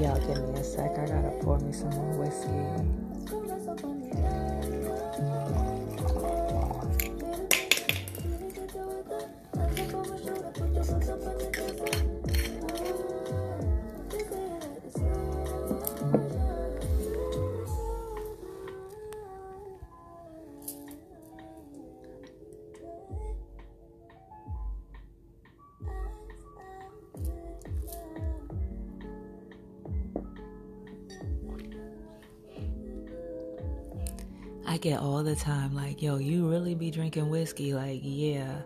Y'all give me a sec. I gotta pour me some more whiskey. I get all the time like, yo, you really be drinking whiskey? Like, yeah,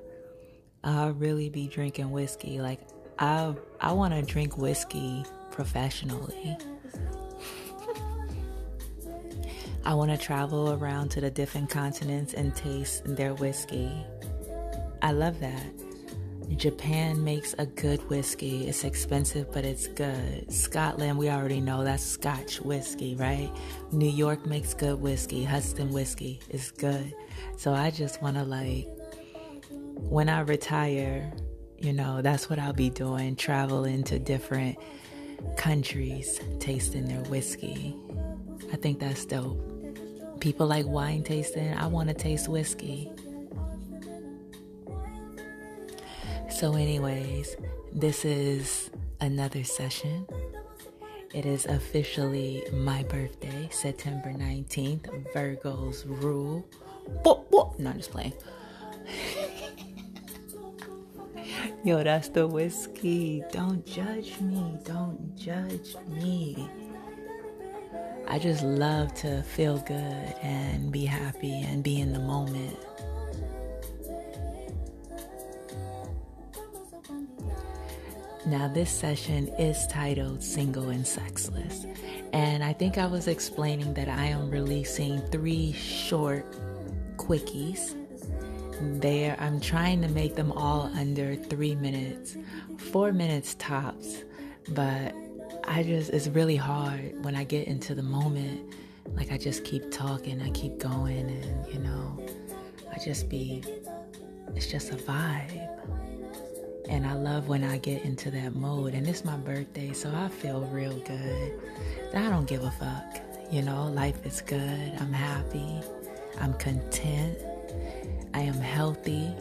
I really be drinking whiskey. Like, I I want to drink whiskey professionally. I want to travel around to the different continents and taste their whiskey. I love that. Japan makes a good whiskey. It's expensive, but it's good. Scotland, we already know that's Scotch whiskey, right? New York makes good whiskey. Hudson whiskey is good. So I just want to, like, when I retire, you know, that's what I'll be doing traveling to different countries, tasting their whiskey. I think that's dope. People like wine tasting. I want to taste whiskey. So, anyways, this is another session. It is officially my birthday, September 19th, Virgo's rule. Whoop, whoop. No, I'm just playing. Yo, that's the whiskey. Don't judge me. Don't judge me. I just love to feel good and be happy and be in the moment. Now, this session is titled Single and Sexless. And I think I was explaining that I am releasing three short quickies. There, I'm trying to make them all under three minutes, four minutes tops. But I just, it's really hard when I get into the moment. Like, I just keep talking, I keep going, and you know, I just be, it's just a vibe. And I love when I get into that mode. And it's my birthday, so I feel real good. I don't give a fuck. You know, life is good. I'm happy. I'm content. I am healthy.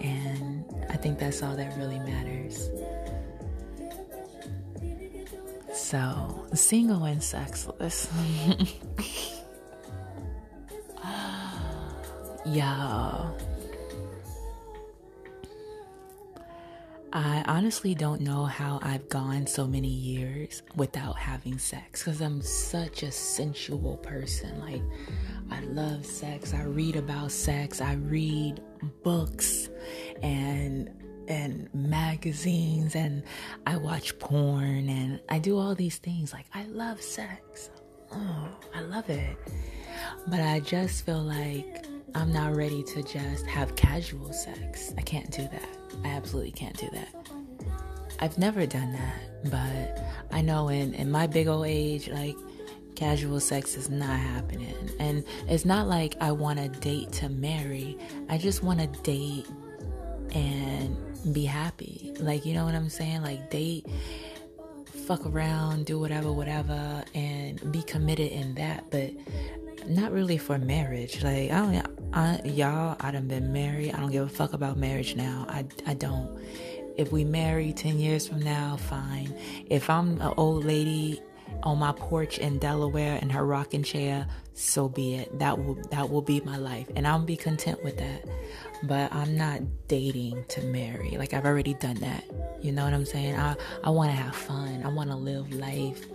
And I think that's all that really matters. So, single and sexless. Y'all. I honestly don't know how I've gone so many years without having sex because I'm such a sensual person. Like, I love sex. I read about sex. I read books and and magazines and I watch porn and I do all these things. Like, I love sex. Oh, I love it. But I just feel like I'm not ready to just have casual sex. I can't do that. I absolutely can't do that. I've never done that, but I know in, in my big old age, like casual sex is not happening. And it's not like I want to date to marry. I just want to date and be happy. Like, you know what I'm saying? Like, date, fuck around, do whatever, whatever, and be committed in that. But not really for marriage. Like I don't, I, y'all, I done been married. I don't give a fuck about marriage now. I, I don't. If we marry ten years from now, fine. If I'm an old lady on my porch in Delaware in her rocking chair, so be it. That will that will be my life, and I'll be content with that. But I'm not dating to marry. Like I've already done that. You know what I'm saying? I I want to have fun. I want to live life.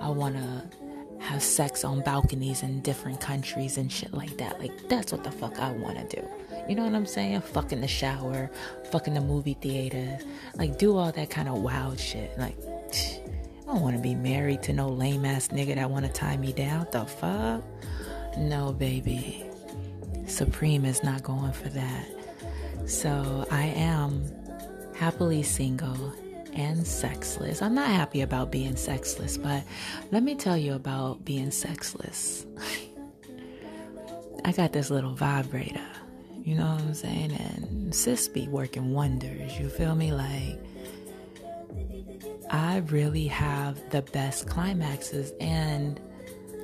I want to have sex on balconies in different countries and shit like that. Like, that's what the fuck I want to do. You know what I'm saying? Fuck in the shower, fuck in the movie theater. Like, do all that kind of wild shit. Like, I don't want to be married to no lame ass nigga that want to tie me down. The fuck? No, baby. Supreme is not going for that. So I am happily single and sexless. I'm not happy about being sexless, but let me tell you about being sexless. I got this little vibrator, you know what I'm saying? And sis be working wonders. You feel me? Like, I really have the best climaxes, and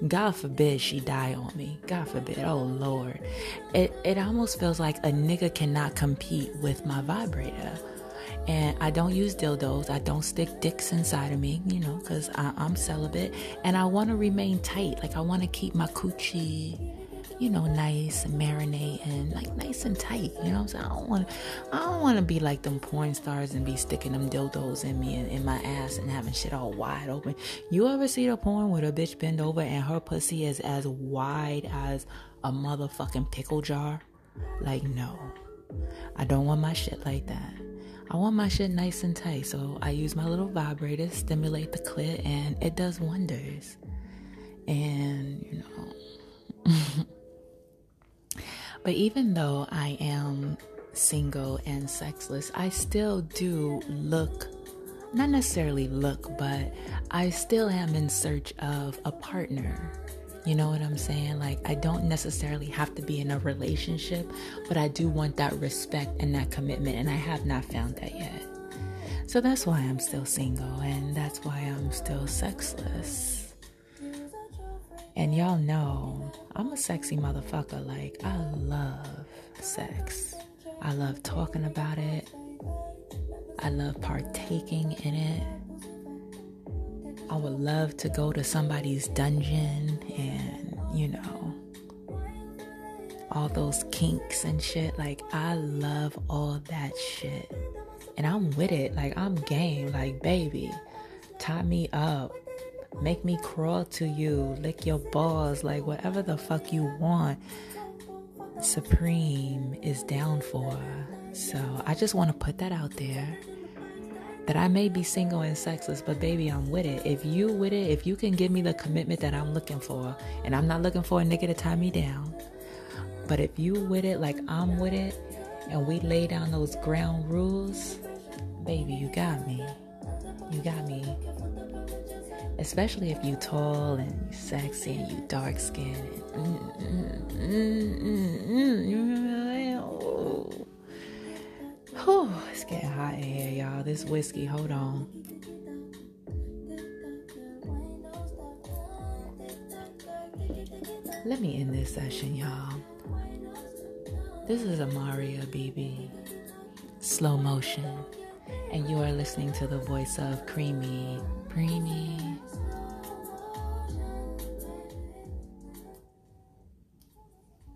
God forbid she die on me. God forbid. Oh Lord. It it almost feels like a nigga cannot compete with my vibrator. And I don't use dildos. I don't stick dicks inside of me, you know, because I'm celibate. And I want to remain tight. Like, I want to keep my coochie you know, nice and marinate and like nice and tight. You know what I'm saying? I don't want I don't want to be like them porn stars and be sticking them dildos in me and in my ass and having shit all wide open. You ever see the porn where a bitch bend over and her pussy is as wide as a motherfucking pickle jar? Like no. I don't want my shit like that. I want my shit nice and tight, so I use my little vibrator, to stimulate the clit, and it does wonders. And, you know, But even though I am single and sexless, I still do look, not necessarily look, but I still am in search of a partner. You know what I'm saying? Like, I don't necessarily have to be in a relationship, but I do want that respect and that commitment, and I have not found that yet. So that's why I'm still single, and that's why I'm still sexless. And y'all know I'm a sexy motherfucker. Like, I love sex. I love talking about it. I love partaking in it. I would love to go to somebody's dungeon and, you know, all those kinks and shit. Like, I love all that shit. And I'm with it. Like, I'm game. Like, baby, tie me up make me crawl to you, lick your balls, like whatever the fuck you want. Supreme is down for. So I just want to put that out there. That I may be single and sexless, but baby, I'm with it. If you with it, if you can give me the commitment that I'm looking for, and I'm not looking for a nigga to tie me down, but if you with it like I'm with it, and we lay down those ground rules, baby, you got me. You got me especially if you tall and sexy and you dark skinned. Oh, mm, it's mm, mm, getting hot in here, y'all. This whiskey, hold on. Let me end this session, y'all. This is Amaria BB, slow motion, and you are listening to the voice of Creamy, Creamy